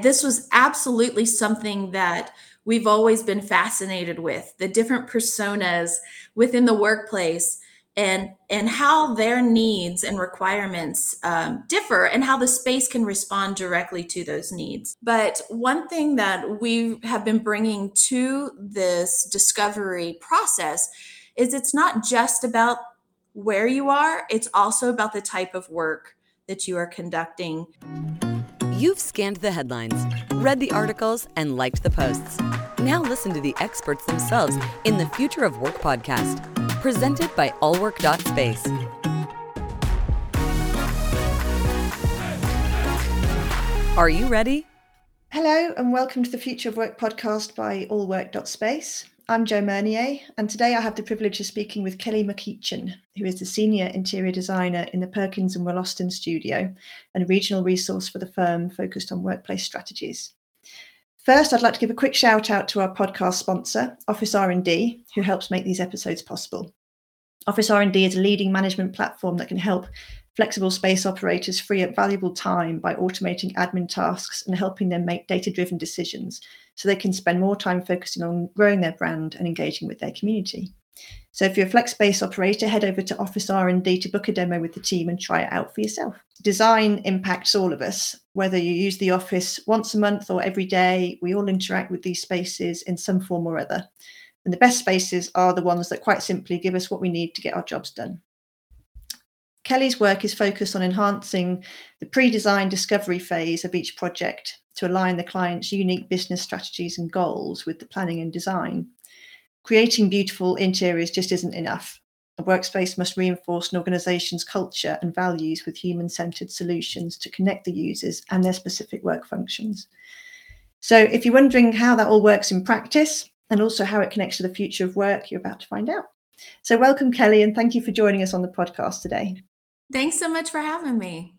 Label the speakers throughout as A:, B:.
A: This was absolutely something that we've always been fascinated with the different personas within the workplace and and how their needs and requirements um, differ and how the space can respond directly to those needs. But one thing that we have been bringing to this discovery process is it's not just about where you are it's also about the type of work that you are conducting Mm.
B: you've scanned the headlines read the articles and liked the posts now listen to the experts themselves in the future of work podcast presented by allwork.space. Are you ready?
C: Hello, and welcome to the Future of Work podcast by allwork.space. I'm Jo Meunier, and today I have the privilege of speaking with Kelly McEachin, who is the Senior Interior Designer in the Perkins and Wollaston studio and a regional resource for the firm focused on workplace strategies. First, I'd like to give a quick shout out to our podcast sponsor, OfficeRnD, who helps make these episodes possible. OfficeRnD is a leading management platform that can help flexible space operators free up valuable time by automating admin tasks and helping them make data-driven decisions so they can spend more time focusing on growing their brand and engaging with their community. So if you're a flex space operator, head over to OfficeRnD to book a demo with the team and try it out for yourself. Design impacts all of us. Whether you use the office once a month or every day, we all interact with these spaces in some form or other. And the best spaces are the ones that quite simply give us what we need to get our jobs done. Kelly's work is focused on enhancing the pre-design discovery phase of each project to align the client's unique business strategies and goals with the planning and design creating beautiful interiors just isn't enough. A workspace must reinforce an organization's culture and values with human centered solutions to connect the users and their specific work functions. So, if you're wondering how that all works in practice and also how it connects to the future of work, you're about to find out. So, welcome, Kelly, and thank you for joining us on the podcast today.
A: Thanks so much for having me.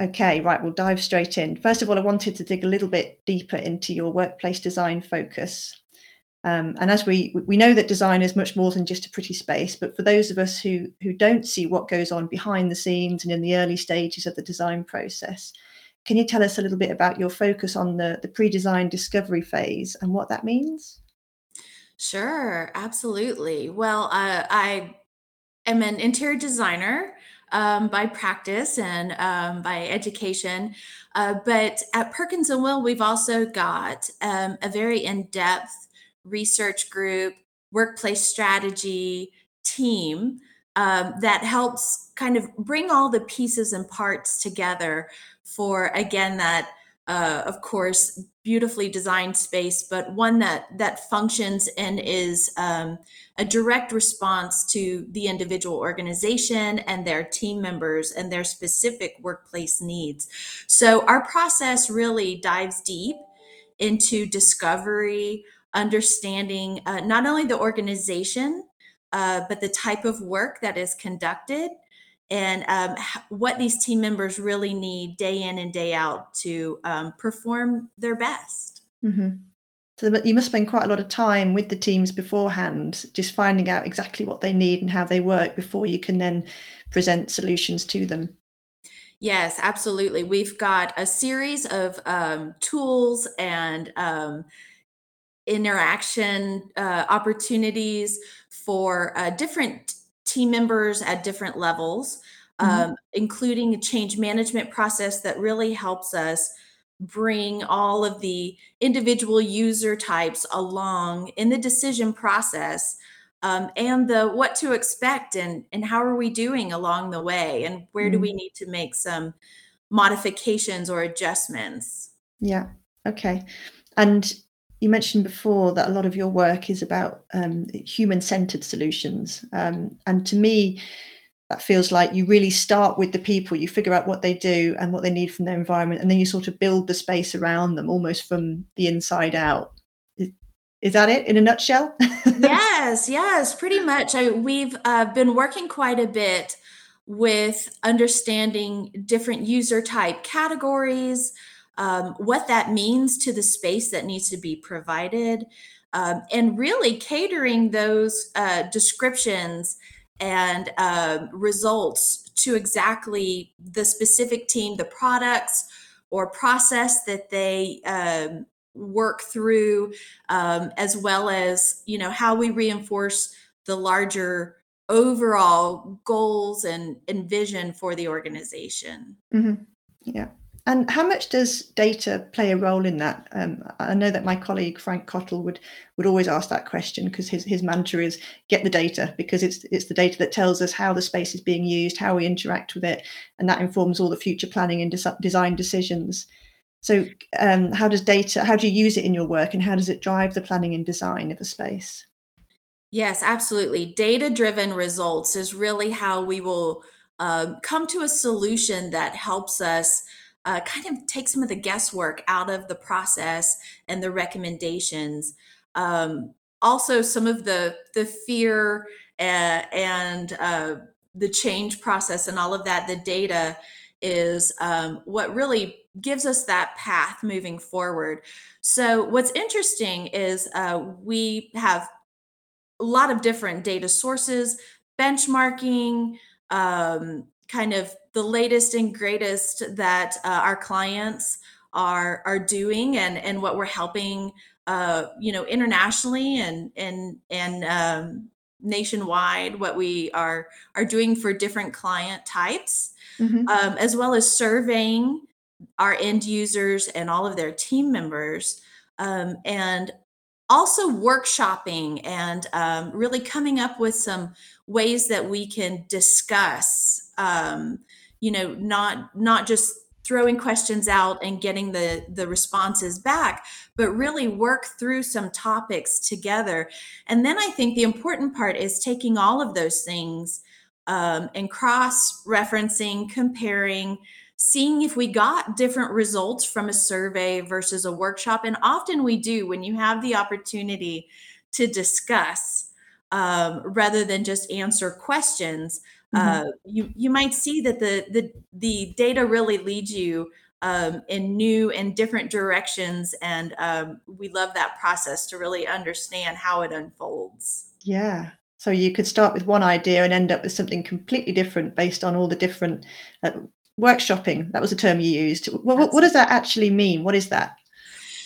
C: Okay, right, we'll dive straight in. First of all, I wanted to dig a little bit deeper into your workplace design focus. Um, and as we we know that design is much more than just a pretty space, but for those of us who who don't see what goes on behind the scenes and in the early stages of the design process, can you tell us a little bit about your focus on the the pre-design discovery phase and what that means?
A: Sure, absolutely. Well, uh, I am an interior designer um, by practice and um, by education. Uh, but at Perkins and Will, we've also got um, a very in-depth research group, workplace strategy team um, that helps kind of bring all the pieces and parts together for again that uh, of course beautifully designed space but one that that functions and is um, a direct response to the individual organization and their team members and their specific workplace needs. So our process really dives deep into discovery understanding uh, not only the organization, uh, but the type of work that is conducted and um, what these team members really need day in and day out to um, perform their best.
C: Mm-hmm. So you must spend quite a lot of time with the teams beforehand, just finding out exactly what they need and how they work before you can then present solutions to them.
A: Yes, absolutely. We've got a series of um, tools and um, interaction uh, opportunities for uh, different team members at different levels, mm-hmm. um, including a change management process that really helps us bring all of the individual user types along in the decision process um, and the what to expect and and how are we doing along the way and where mm-hmm. do we need to make some modifications or adjustments
C: yeah okay and you mentioned before that a lot of your work is about um, human-centered solutions, um, and to me, that feels like you really start with the people. You figure out what they do and what they need from their environment, and then you sort of build the space around them, almost from the inside out. Is, that it in a nutshell?
A: yes, yes, pretty much. I, we've uh, been working quite a bit with understanding different user type categories um, what that means to the space that needs to be provided, um, and really catering those uh, descriptions and uh, results to exactly the specific team, the products, or process that they um, work through, um, as well as you know how we reinforce the larger overall goals and, and vision for the organization.
C: Mm-hmm. Yeah. And how much does data play a role in that? Um, I know that my colleague Frank Cottle would would always ask that question because his, his mantra is get the data because it's it's the data that tells us how the space is being used, how we interact with it, and that informs all the future planning and des- design decisions. So, um, how does data? How do you use it in your work, and how does it drive the planning and design of a space?
A: Yes, absolutely. Data driven results is really how we will uh, come to a solution that helps us uh, kind of take some of the guesswork out of the process and the recommendations. Um, also, some of the the fear uh, and uh, the change process and all of that. The data is um, what really gives us that path moving forward. So, what's interesting is uh, we have a lot of different data sources, benchmarking, um, kind of the latest and greatest that uh, our clients are are doing and and what we're helping uh, you know internationally and and and um, nationwide what we are are doing for different client types mm-hmm. um, as well as surveying our end users and all of their team members um, and also workshopping and um, really coming up with some ways that we can discuss um, you know not not just throwing questions out and getting the the responses back but really work through some topics together and then i think the important part is taking all of those things um, and cross referencing comparing seeing if we got different results from a survey versus a workshop. And often we do when you have the opportunity to discuss um, rather than just answer questions. Mm-hmm. Uh, you you might see that the the the data really leads you um, in new and different directions, and um, we love that process to really understand how it unfolds.
C: Yeah, so you could start with one idea and end up with something completely different based on all the different uh, workshopping. That was a term you used. Well, what, what, does that actually mean? What is that?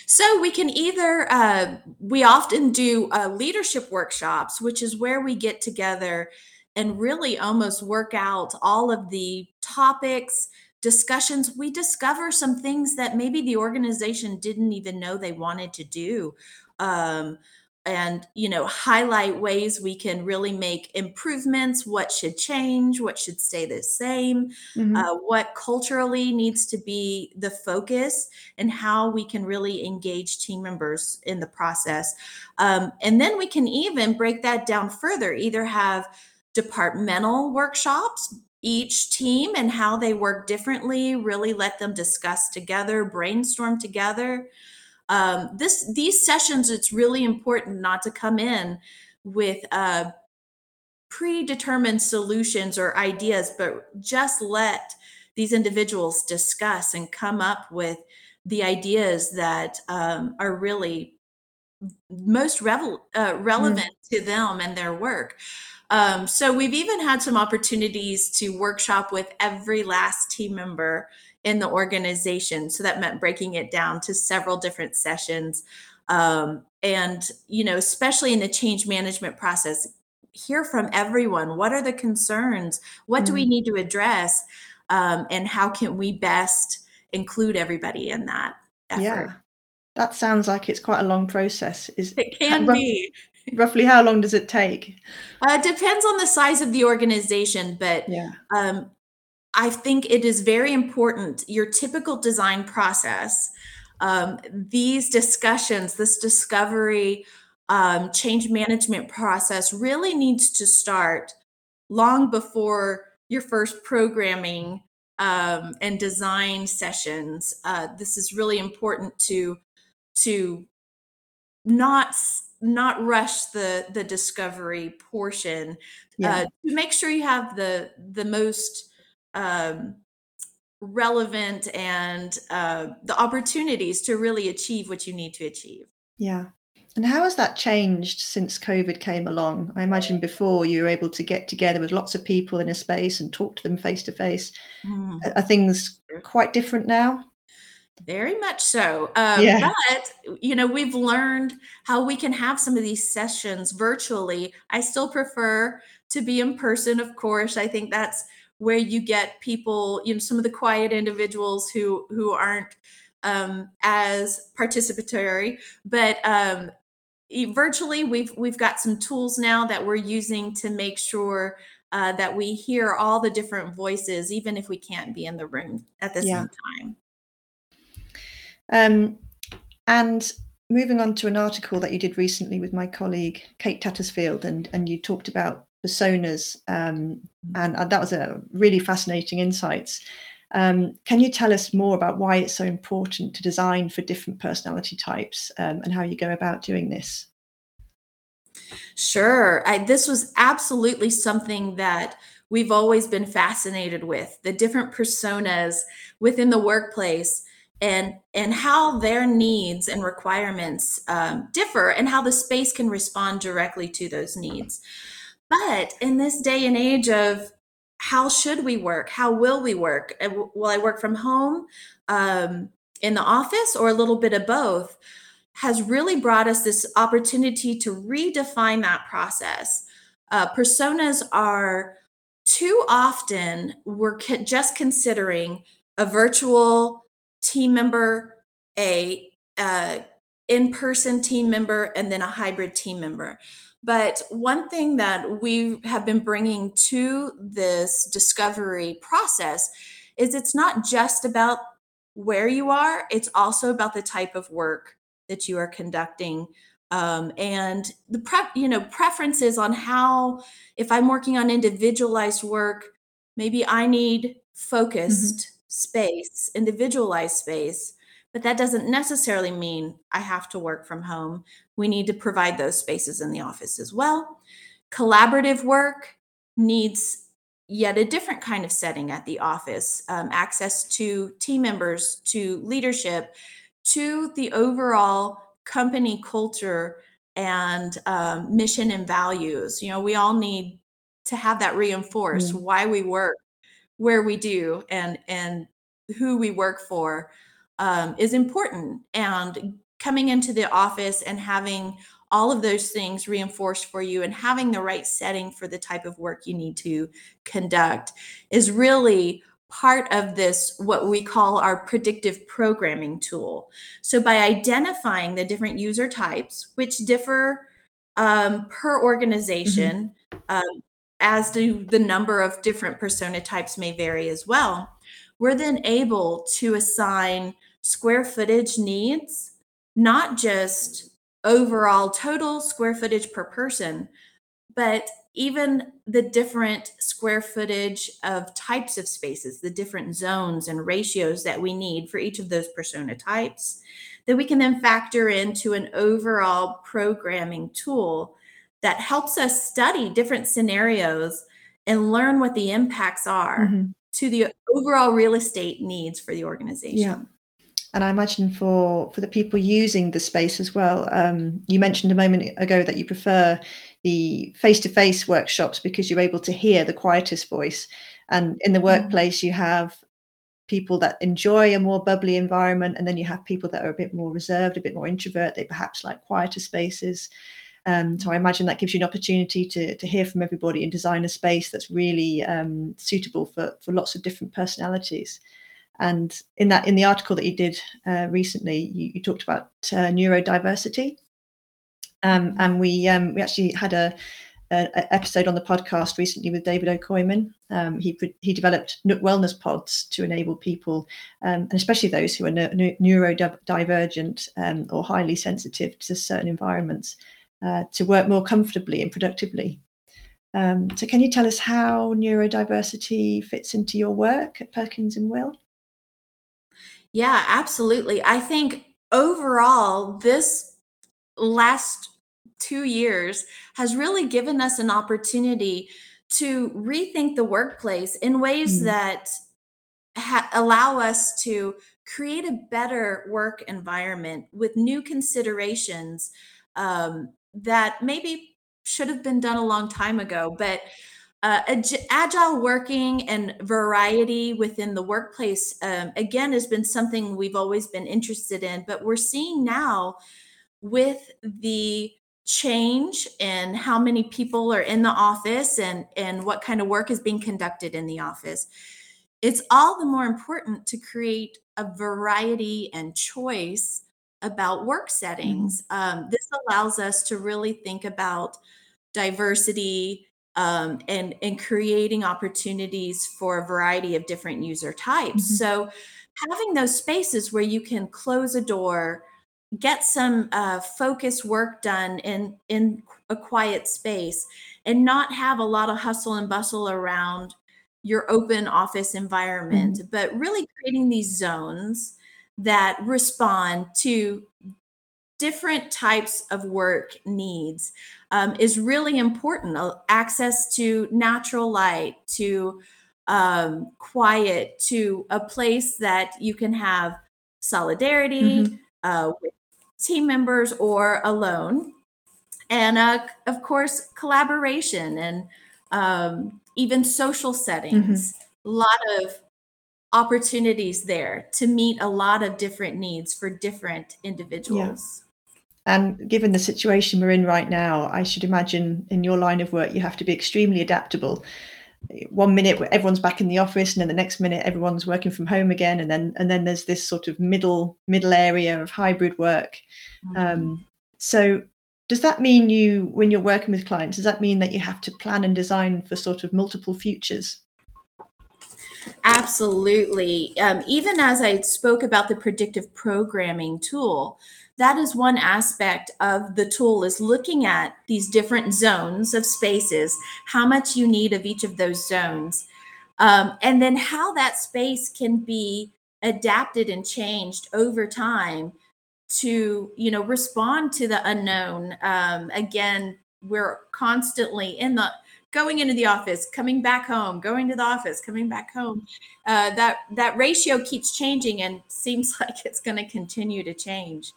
A: So we can either uh, we often do uh, leadership workshops which is where we get together and really almost work out all of the topics discussions we discover some things that maybe the organization didn't even know they wanted to do um, and you know highlight ways we can really make improvements what should change what should stay the same mm-hmm. uh, what culturally needs to be the focus and how we can really engage team members in the process um, and then we can even break that down further either have departmental workshops each team and how they work differently really let them discuss together brainstorm together um, this these sessions it's really important not to come in with uh, predetermined solutions or ideas but just let these individuals discuss and come up with the ideas that um, are really most revel- uh, relevant mm. to them and their work. Um, so we've even had some opportunities to workshop with every last team member in the organization. So that meant breaking it down to several different sessions. Um, and, you know, especially in the change management process, hear from everyone. What are the concerns? What mm-hmm. do we mm-hmm. need to address? Um, and how can we best include everybody in that effort? Yeah.
C: That sounds like it's quite a long process. Is
A: it can be
C: roughly how long does it take?
A: Uh, depends on the size of the organization, but yeah. um, I think it is very important. Your typical design process, um, these discussions, this discovery, um, change management process really needs to start long before your first programming um, and design sessions. Uh, this is really important to to not not rush the the discovery portion yeah. uh, to make sure you have the the most um, relevant and uh, the opportunities to really achieve what you need to achieve.
C: Yeah. And how has that changed since COVID came along? I imagine before you were able to get together with lots of people in a space and talk to them face to face. Are things quite different now?
A: Very much so. Um,
C: Yeah.
A: but, you know, we've learned how we can have some of these sessions virtually. I still prefer to be in person, of course. I think that's where you get people, you know, some of the quiet individuals who who aren't um, as participatory. But um, virtually, we've we've got some tools now that we're using to make sure uh, that we hear all the different voices, even if we can't be in the room at the
C: Yeah.
A: same time.
C: Um, and moving on to an article that you did recently with my colleague Kate Tattersfield, and and you talked about personas, um, and, and that was a really fascinating insights. Um, can you tell us more about why it's so important to design for different personality types um, and how you go about doing this?
A: Sure. I, this was absolutely something that we've always been fascinated with the different personas within the workplace and and how their needs and requirements um, differ and how the space can respond directly to those needs. But in this day and age of how should we work? How will we work? Will i work from home um, in the office or a little bit of both has really brought us this opportunity to redefine that process. Uh, personas are too often we're just considering a virtual team member, a uh, in-person team member, and then a hybrid team member. But one thing that we have been bringing to this discovery process is it's not just about where you are, it's also about the type of work that you are conducting um, and the prep you know preferences on how if i'm working on individualized work maybe i need
C: hmm
A: focused space individualized space but that doesn't necessarily mean i have to work from home we need to provide those spaces in the office as well collaborative work needs yet a different kind of setting at the office um, access to team members to leadership to the overall company culture and um, mission and values. You know, we all need to have that reinforced
C: Yeah.
A: why we work where we do and and who we work for um, is important. And coming into the office and having all of those things reinforced for you and having the right setting for the type of work you need to conduct is really part of this what we call our predictive programming tool so by identifying the different user types which differ um, per
C: hmm
A: organization um, as do the number of different persona types may vary as well, we're then able to assign square footage needs, not just overall total square footage per person, but even the different square footage of types of spaces, the different zones and ratios that we need for each of those persona types, that we can then factor into an overall programming tool that helps us study different scenarios and learn what the impacts are
C: hmm
A: to the overall real estate needs for the organization. Yeah.
C: And I imagine for for the people using the space as well, um, you mentioned a moment ago that you prefer the face-to-face workshops because you're able to hear the quietest voice. And in the
A: Mhm.
C: workplace, you have people that enjoy a more bubbly environment, and then you have people that are a bit more reserved, a bit more introvert. They perhaps like quieter spaces. Um, so I imagine that gives you an opportunity to to hear from everybody and design a space that's really um, suitable for for lots of different personalities. And in that in the article that you did uh, recently, you, you talked about uh, neurodiversity, um, and we um, we actually had a, a, a episode on the podcast recently with David O'Coimin. Um, he he developed Nook Wellness Pods to enable people, um, and especially those who are neu- neurodivergent um, or highly sensitive to certain environments, uh, to work more comfortably and productively. Um, so, can you tell us how neurodiversity fits into your work at Perkins and Will?
A: Yeah, absolutely. I think overall, this last 2 years has really given us an opportunity to rethink the workplace in ways
C: Mm,
A: that ha- allow us to create a better work environment with new considerations um, that maybe should have been done a long time ago. But uh, agile working and variety within the workplace um, again has been something we've always been interested in but we're seeing now with the change in how many people are in the office and and what kind of work is being conducted in the office it's all the more important to create a variety and choice about work
C: Mm-hmm.
A: settings um, this allows us to really think about diversity um, and and creating opportunities for a variety of different user types
C: Mhm.
A: so having those spaces where you can close a door get some uh, focused work done in in a quiet space and not have a lot of hustle and bustle around your open office environment
C: Mhm.
A: but really creating these zones that respond to different types of work needs um, is really important Uh, access to natural light to um, quiet to a place that you can have solidarity
C: Mhm.
A: uh, with team members or alone. And uh, of course, collaboration and um, even social settings. A lot of opportunities there to meet a lot of different needs for different individuals.
C: And given the situation we're in right now, I should imagine in your line of work, you have to be extremely adaptable. One minute everyone's back in the office, and then the next minute everyone's working from home again, and then and then there's this sort of middle middle area of hybrid work.
A: Mhm.
C: Um, so, does that mean you, when you're working with clients, does that mean that you have to plan and design for sort of multiple futures?
A: Absolutely. Um, even as I spoke about the predictive programming tool, that is one aspect of the tool is looking at these different zones of spaces, how much you need of each of those zones, um, and then how that space can be adapted and changed over time to you know respond to the unknown um, again we're constantly in the going into the office coming back home going to the office coming back home uh, that that ratio keeps changing and seems like it's going to continue to change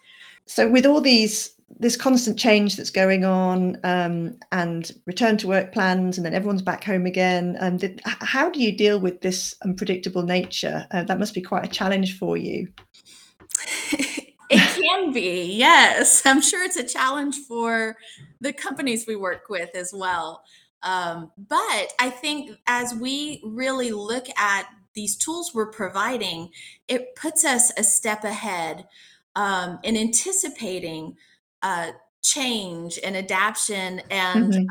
C: So, with all these this constant change that's going on, um, and return to work plans, and then everyone's back home again, um, did, how do you deal with this unpredictable nature? Uh, that must be quite a challenge for you.
A: it can be yes i'm sure it's a challenge for the companies we work with as well um, but i think as we really look at these tools we're providing it puts us a step ahead um, in anticipating uh, change and adaption and
C: Mhm.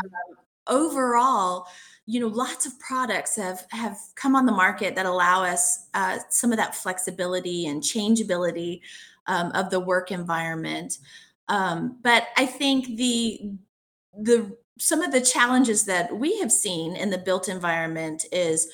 A: overall you know lots of products have have come on the market that allow us uh, some of that flexibility and changeability um, of the work environment um, but i think the the some of the challenges that we have seen in the built environment is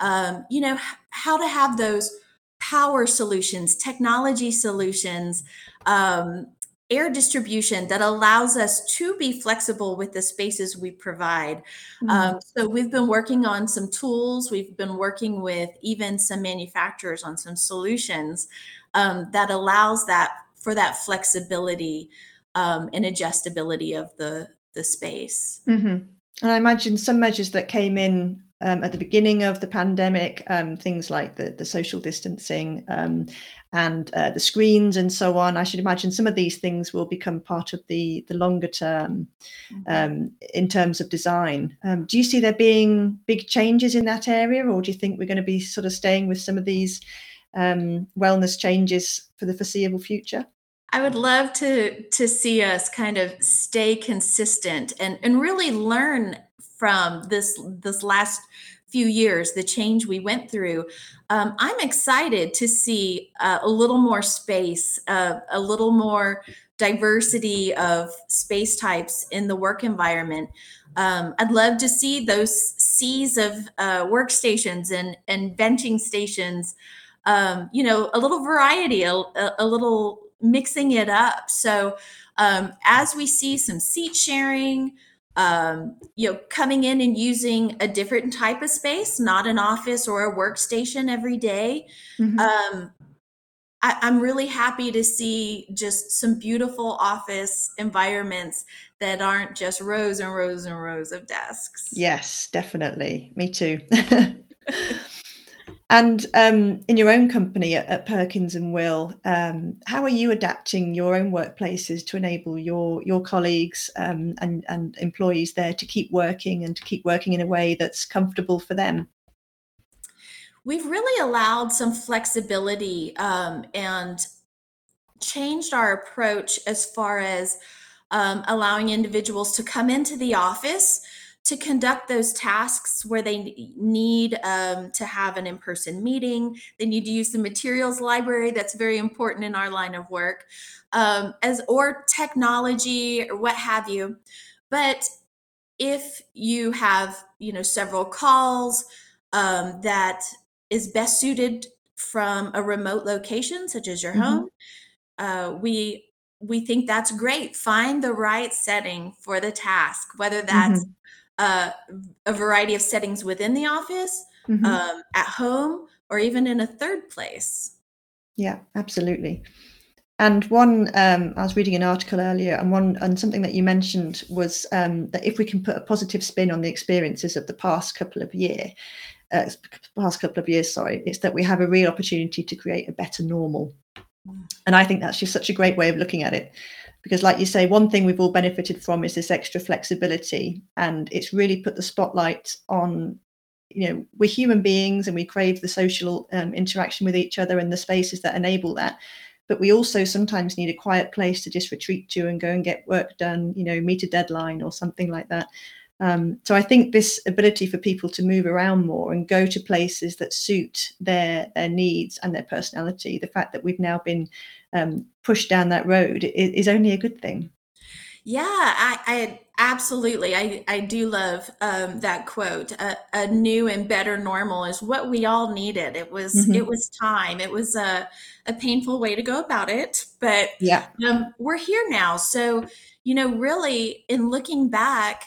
A: um, you know how to have those power solutions technology solutions um, air distribution that allows us to be flexible with the spaces we provide
C: Mm.
A: um, so we've been working on some tools. We've been working with even some manufacturers on some solutions um, that allows that for that flexibility um, and adjustability of the the space.
C: Mhm. And I imagine some measures that came in um, at the beginning of the pandemic, um, things like the, the social distancing um, and uh, the screens and so on. I should imagine some of these things will become part of the the longer term um, in terms of design. Um, do you see there being big changes in that area, or do you think we're going to be sort of staying with some of these um, wellness changes for the foreseeable future?
A: I would love to to see us kind of stay consistent and and really learn from this this last few years, the change we went through. Um, I'm excited to see uh, a little more space, uh, a little more diversity of space types in the work environment. Um, I'd love to see those seas of uh, workstations and and benching stations. Um, you know, a little variety, a, a, a little mixing it up. So um, as we see some seat sharing, um, you know, coming in and using a different type of space, not an office or a workstation every day,
C: Mhm.
A: um, I, I'm really happy to see just some beautiful office environments that aren't just rows and rows and rows of desks.
C: Yes, definitely. Me too. And um, in your own company at, at Perkins and Will, um, how are you adapting your own workplaces to enable your your colleagues um, and and employees there to keep working and to keep working in a way that's comfortable for them?
A: We've really allowed some flexibility um, and changed our approach as far as um, allowing individuals to come into the office to conduct those tasks where they need um, to have an in-person meeting. They need to use the materials library that's very important in our line of work um, as or technology or what have you. But if you have you know several calls um, that is best suited from a remote location such as your
C: hmm
A: home uh, we we think that's great. Find the right setting for the task whether that's
C: hmm
A: uh, a variety of settings within the office,
C: hmm
A: um, at home, or even in a third place.
C: Yeah, absolutely. And one, um, I was reading an article earlier, and one, and something that you mentioned was um, that if we can put a positive spin on the experiences of the past couple of year, uh, past couple of years, sorry, it's that we have a real opportunity to create a better normal.
A: Mm.
C: And I think that's just such a great way of looking at it. Because, like you say, one thing we've all benefited from is this extra flexibility. And it's really put the spotlight on, you know, we're human beings and we crave the social um, interaction with each other and the spaces that enable that. But we also sometimes need a quiet place to just retreat to and go and get work done, you know, meet a deadline or something like that. Um, so I think this ability for people to move around more and go to places that suit their their needs and their personality, the fact that we've now been um, pushed down that road is, is only a good thing.
A: Yeah, I, I absolutely. I, I do love um, that quote. A, a new and better normal is what we all needed. It was it
C: hmm
A: was time. It was a, a painful way to go about it, but
C: Yeah.
A: um, we're here now. So, you know, really, in looking back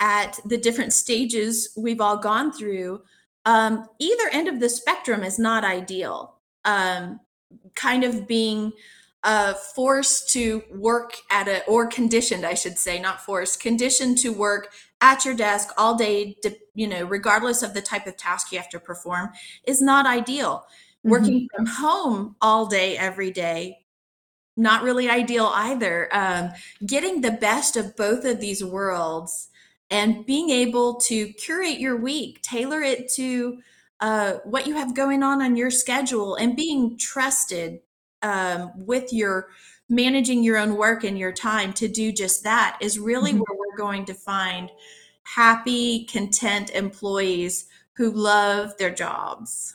A: at the different stages we've all gone through, um, either end of the spectrum is not ideal. Um, kind of being uh, forced to work at a, or conditioned, I should say, not forced, conditioned to work at your desk all day, you know, regardless of the type of task you have to perform, is not ideal.
C: hmm
A: Working from home all day, every day, not really ideal either. Um, getting the best of both of these worlds and being able to curate your week, tailor it to uh, what you have going on on your schedule, and being trusted um, with your managing your own work and your time to do just that is really
C: hmm
A: where we're going to find happy, content employees who love their jobs.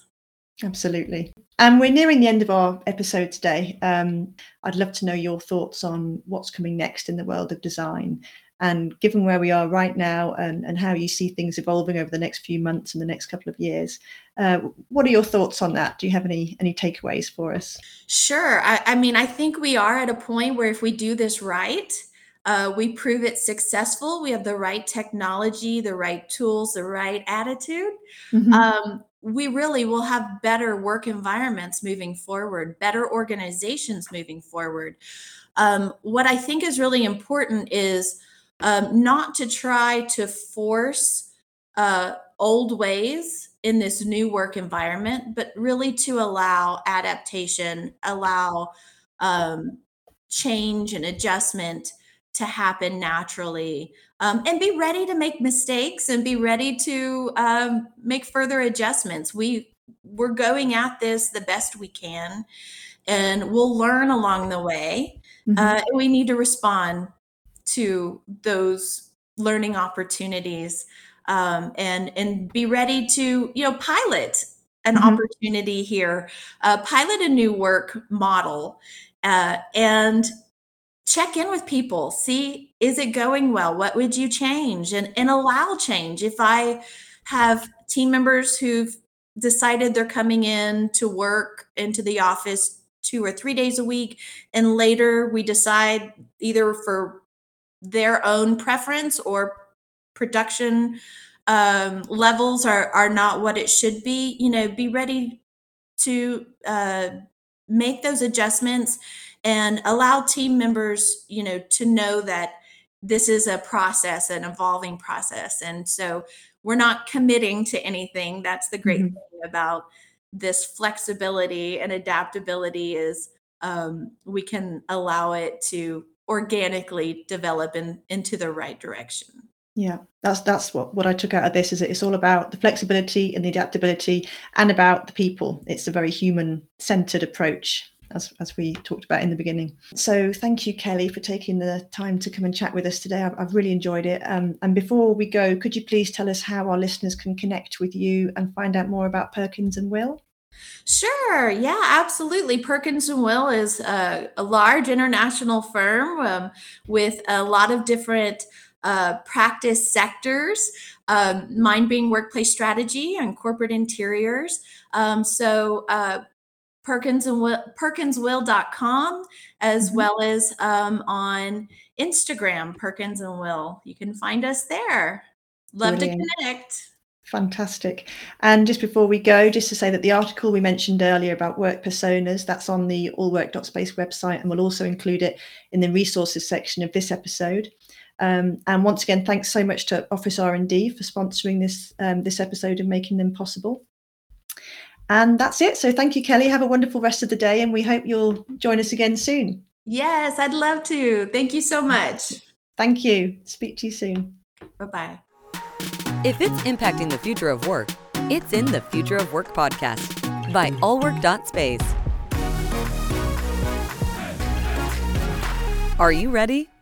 C: Absolutely. And we're nearing the end of our episode today. Um, I'd love to know your thoughts on what's coming next in the world of design. And given where we are right now and, and how you see things evolving over the next few months and the next couple of years, uh, what are your thoughts on that? Do you have any any takeaways for us?
A: Sure. I, I mean, I think we are at a point where if we do this right, uh, we prove it successful. We have the right technology, the right tools, the right attitude.
C: hmm
A: Um, we really will have better work environments moving forward, better organizations moving forward. Um, what I think is really important is um, not to try to force uh, old ways in this new work environment, but really to allow adaptation, allow um, change and adjustment to happen naturally, um, and be ready to make mistakes and be ready to um, make further adjustments. We we're going at this the best we can, and we'll learn along the way.
C: hmm
A: Uh, we need to respond to those learning opportunities um, and and be ready to you know pilot an
C: hmm
A: opportunity here uh, pilot a new work model uh, and check in with people see is it going well? What would you change? And and allow change. If i have team members who've decided they're coming in to work into the office two or three days a week and later we decide either for their own preference or production um, levels are are not what it should be you know be ready to uh, make those adjustments and allow team members, you know, to know that this is a process, an evolving process. And so we're not committing to anything. That's the great
C: Mhm.
A: thing about this flexibility and adaptability is um, we can allow it to organically develop in, into the right direction.
C: Yeah, that's that's what what I took out of this is it's all about the flexibility and the adaptability and about the people. It's a very human centered approach as as we talked about in the beginning. So thank you, Kelly, for taking the time to come and chat with us today. I've, I've really enjoyed it. Um, and before we go, could you please tell us how our listeners can connect with you and find out more about Perkins and Will?
A: Sure. Yeah, absolutely. Perkins and Will is a, a large international firm um, with a lot of different uh, practice sectors, um, mine being workplace strategy and corporate interiors. Um, so, uh, Perkins and Will, perkinswill.com as
C: Mhm.
A: well as um, on Instagram, Perkins and Will. You can find us there. Love
C: Brilliant.
A: to connect.
C: Fantastic. And just before we go, just to say that the article we mentioned earlier about work personas, that's on the allwork.space website, and we'll also include it in the resources section of this episode. Um, and once again, thanks so much to OfficeRnD for sponsoring this um, this episode and making them possible. And that's it. So thank you, Kelly. Have a wonderful rest of the day, and we hope you'll join us again soon.
A: Yes, I'd love to. Thank you so much.
C: Thank you. Speak to you soon.
A: Bye bye.
B: If it's impacting the future of work, it's in the Future of Work podcast by allwork.space. Are you ready?